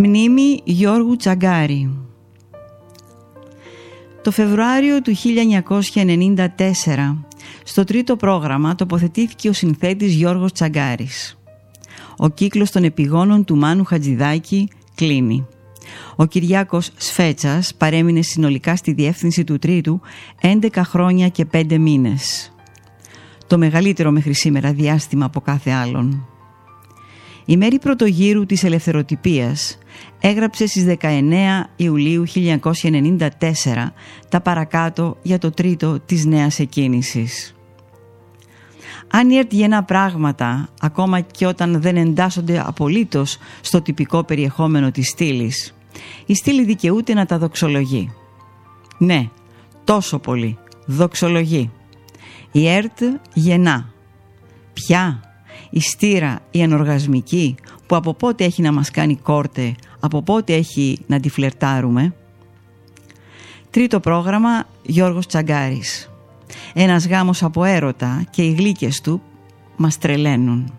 Μνήμη Γιώργου Τσαγκάρη Το Φεβρουάριο του 1994 στο τρίτο πρόγραμμα τοποθετήθηκε ο συνθέτης Γιώργος Τσαγκάρης. Ο κύκλος των επιγόνων του Μάνου Χατζηδάκη κλείνει. Ο Κυριάκος Σφέτσας παρέμεινε συνολικά στη διεύθυνση του τρίτου 11 χρόνια και 5 μήνες. Το μεγαλύτερο μέχρι σήμερα διάστημα από κάθε άλλον. Η μέρη πρωτογύρου της ελευθεροτυπίας έγραψε στις 19 Ιουλίου 1994 τα παρακάτω για το τρίτο της νέας εκκίνησης. Αν η γεννά πράγματα, ακόμα και όταν δεν εντάσσονται απολύτως στο τυπικό περιεχόμενο της στήλης, η στήλη δικαιούται να τα δοξολογεί. Ναι, τόσο πολύ. Δοξολογεί. Η ΕΡΤ γεννά. Ποια; Η στήρα η ανοργασμική που από πότε έχει να μας κάνει κόρτε, από πότε έχει να τη φλερτάρουμε. Τρίτο πρόγραμμα Γιώργος Τσαγκάρης. Ένας γάμος από έρωτα και οι γλύκες του μας τρελαίνουν.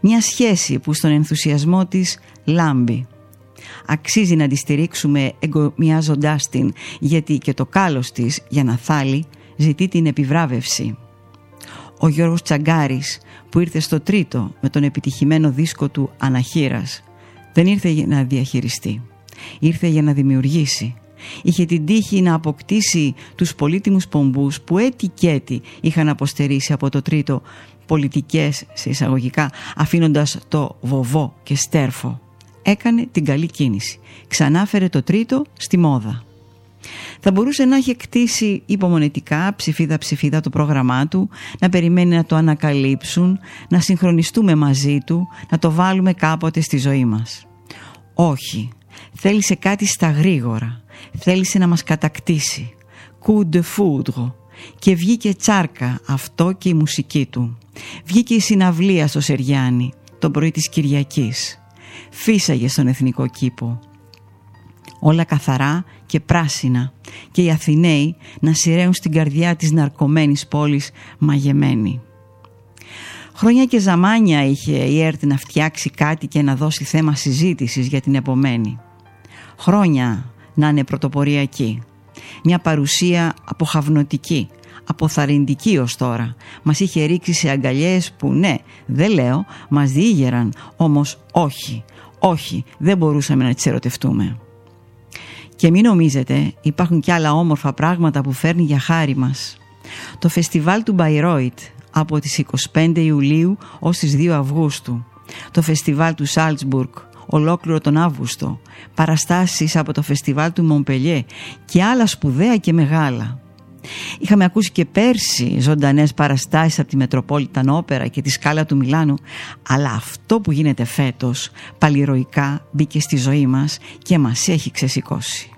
Μια σχέση που στον ενθουσιασμό της λάμπει. Αξίζει να τη στηρίξουμε εγκομιάζοντάς την γιατί και το κάλος της για να θάλει ζητεί την επιβράβευση. Ο Γιώργος Τσαγκάρης που ήρθε στο τρίτο με τον επιτυχημένο δίσκο του Αναχείρας δεν ήρθε για να διαχειριστεί. Ήρθε για να δημιουργήσει. Είχε την τύχη να αποκτήσει τους πολύτιμους πομπούς που έτη και έτη είχαν αποστερήσει από το τρίτο πολιτικές σε εισαγωγικά αφήνοντας το βοβό και στέρφο. Έκανε την καλή κίνηση. Ξανάφερε το τρίτο στη μόδα. Θα μπορούσε να έχει κτίσει υπομονετικά ψηφίδα ψηφίδα το πρόγραμμά του, να περιμένει να το ανακαλύψουν, να συγχρονιστούμε μαζί του, να το βάλουμε κάποτε στη ζωή μας. Όχι, θέλησε κάτι στα γρήγορα, θέλησε να μας κατακτήσει. Coup de foudre. Και βγήκε τσάρκα αυτό και η μουσική του. Βγήκε η συναυλία στο Σεριάννη, τον πρωί της Κυριακής. Φύσαγε στον εθνικό κήπο όλα καθαρά και πράσινα και οι Αθηναίοι να σειραίουν στην καρδιά της ναρκωμένης πόλης μαγεμένη. Χρόνια και ζαμάνια είχε η ΕΡΤ να φτιάξει κάτι και να δώσει θέμα συζήτησης για την επομένη. Χρόνια να είναι πρωτοποριακή. Μια παρουσία αποχαυνοτική, αποθαρρυντική ως τώρα. Μας είχε ρίξει σε αγκαλιές που ναι, δεν λέω, μας διήγεραν, όμως όχι, όχι, δεν μπορούσαμε να τις ερωτευτούμε. Και μην νομίζετε, υπάρχουν και άλλα όμορφα πράγματα που φέρνει για χάρη μας. Το φεστιβάλ του Μπαϊρόιτ από τις 25 Ιουλίου ως τις 2 Αυγούστου. Το φεστιβάλ του Σάλτσμπουργκ ολόκληρο τον Αύγουστο. Παραστάσεις από το φεστιβάλ του Μομπελιέ και άλλα σπουδαία και μεγάλα. Είχαμε ακούσει και πέρσι ζωντανές παραστάσεις από τη Μετροπόλιταν Όπερα και τη Σκάλα του Μιλάνου αλλά αυτό που γίνεται φέτος παλιροϊκά μπήκε στη ζωή μας και μας έχει ξεσηκώσει.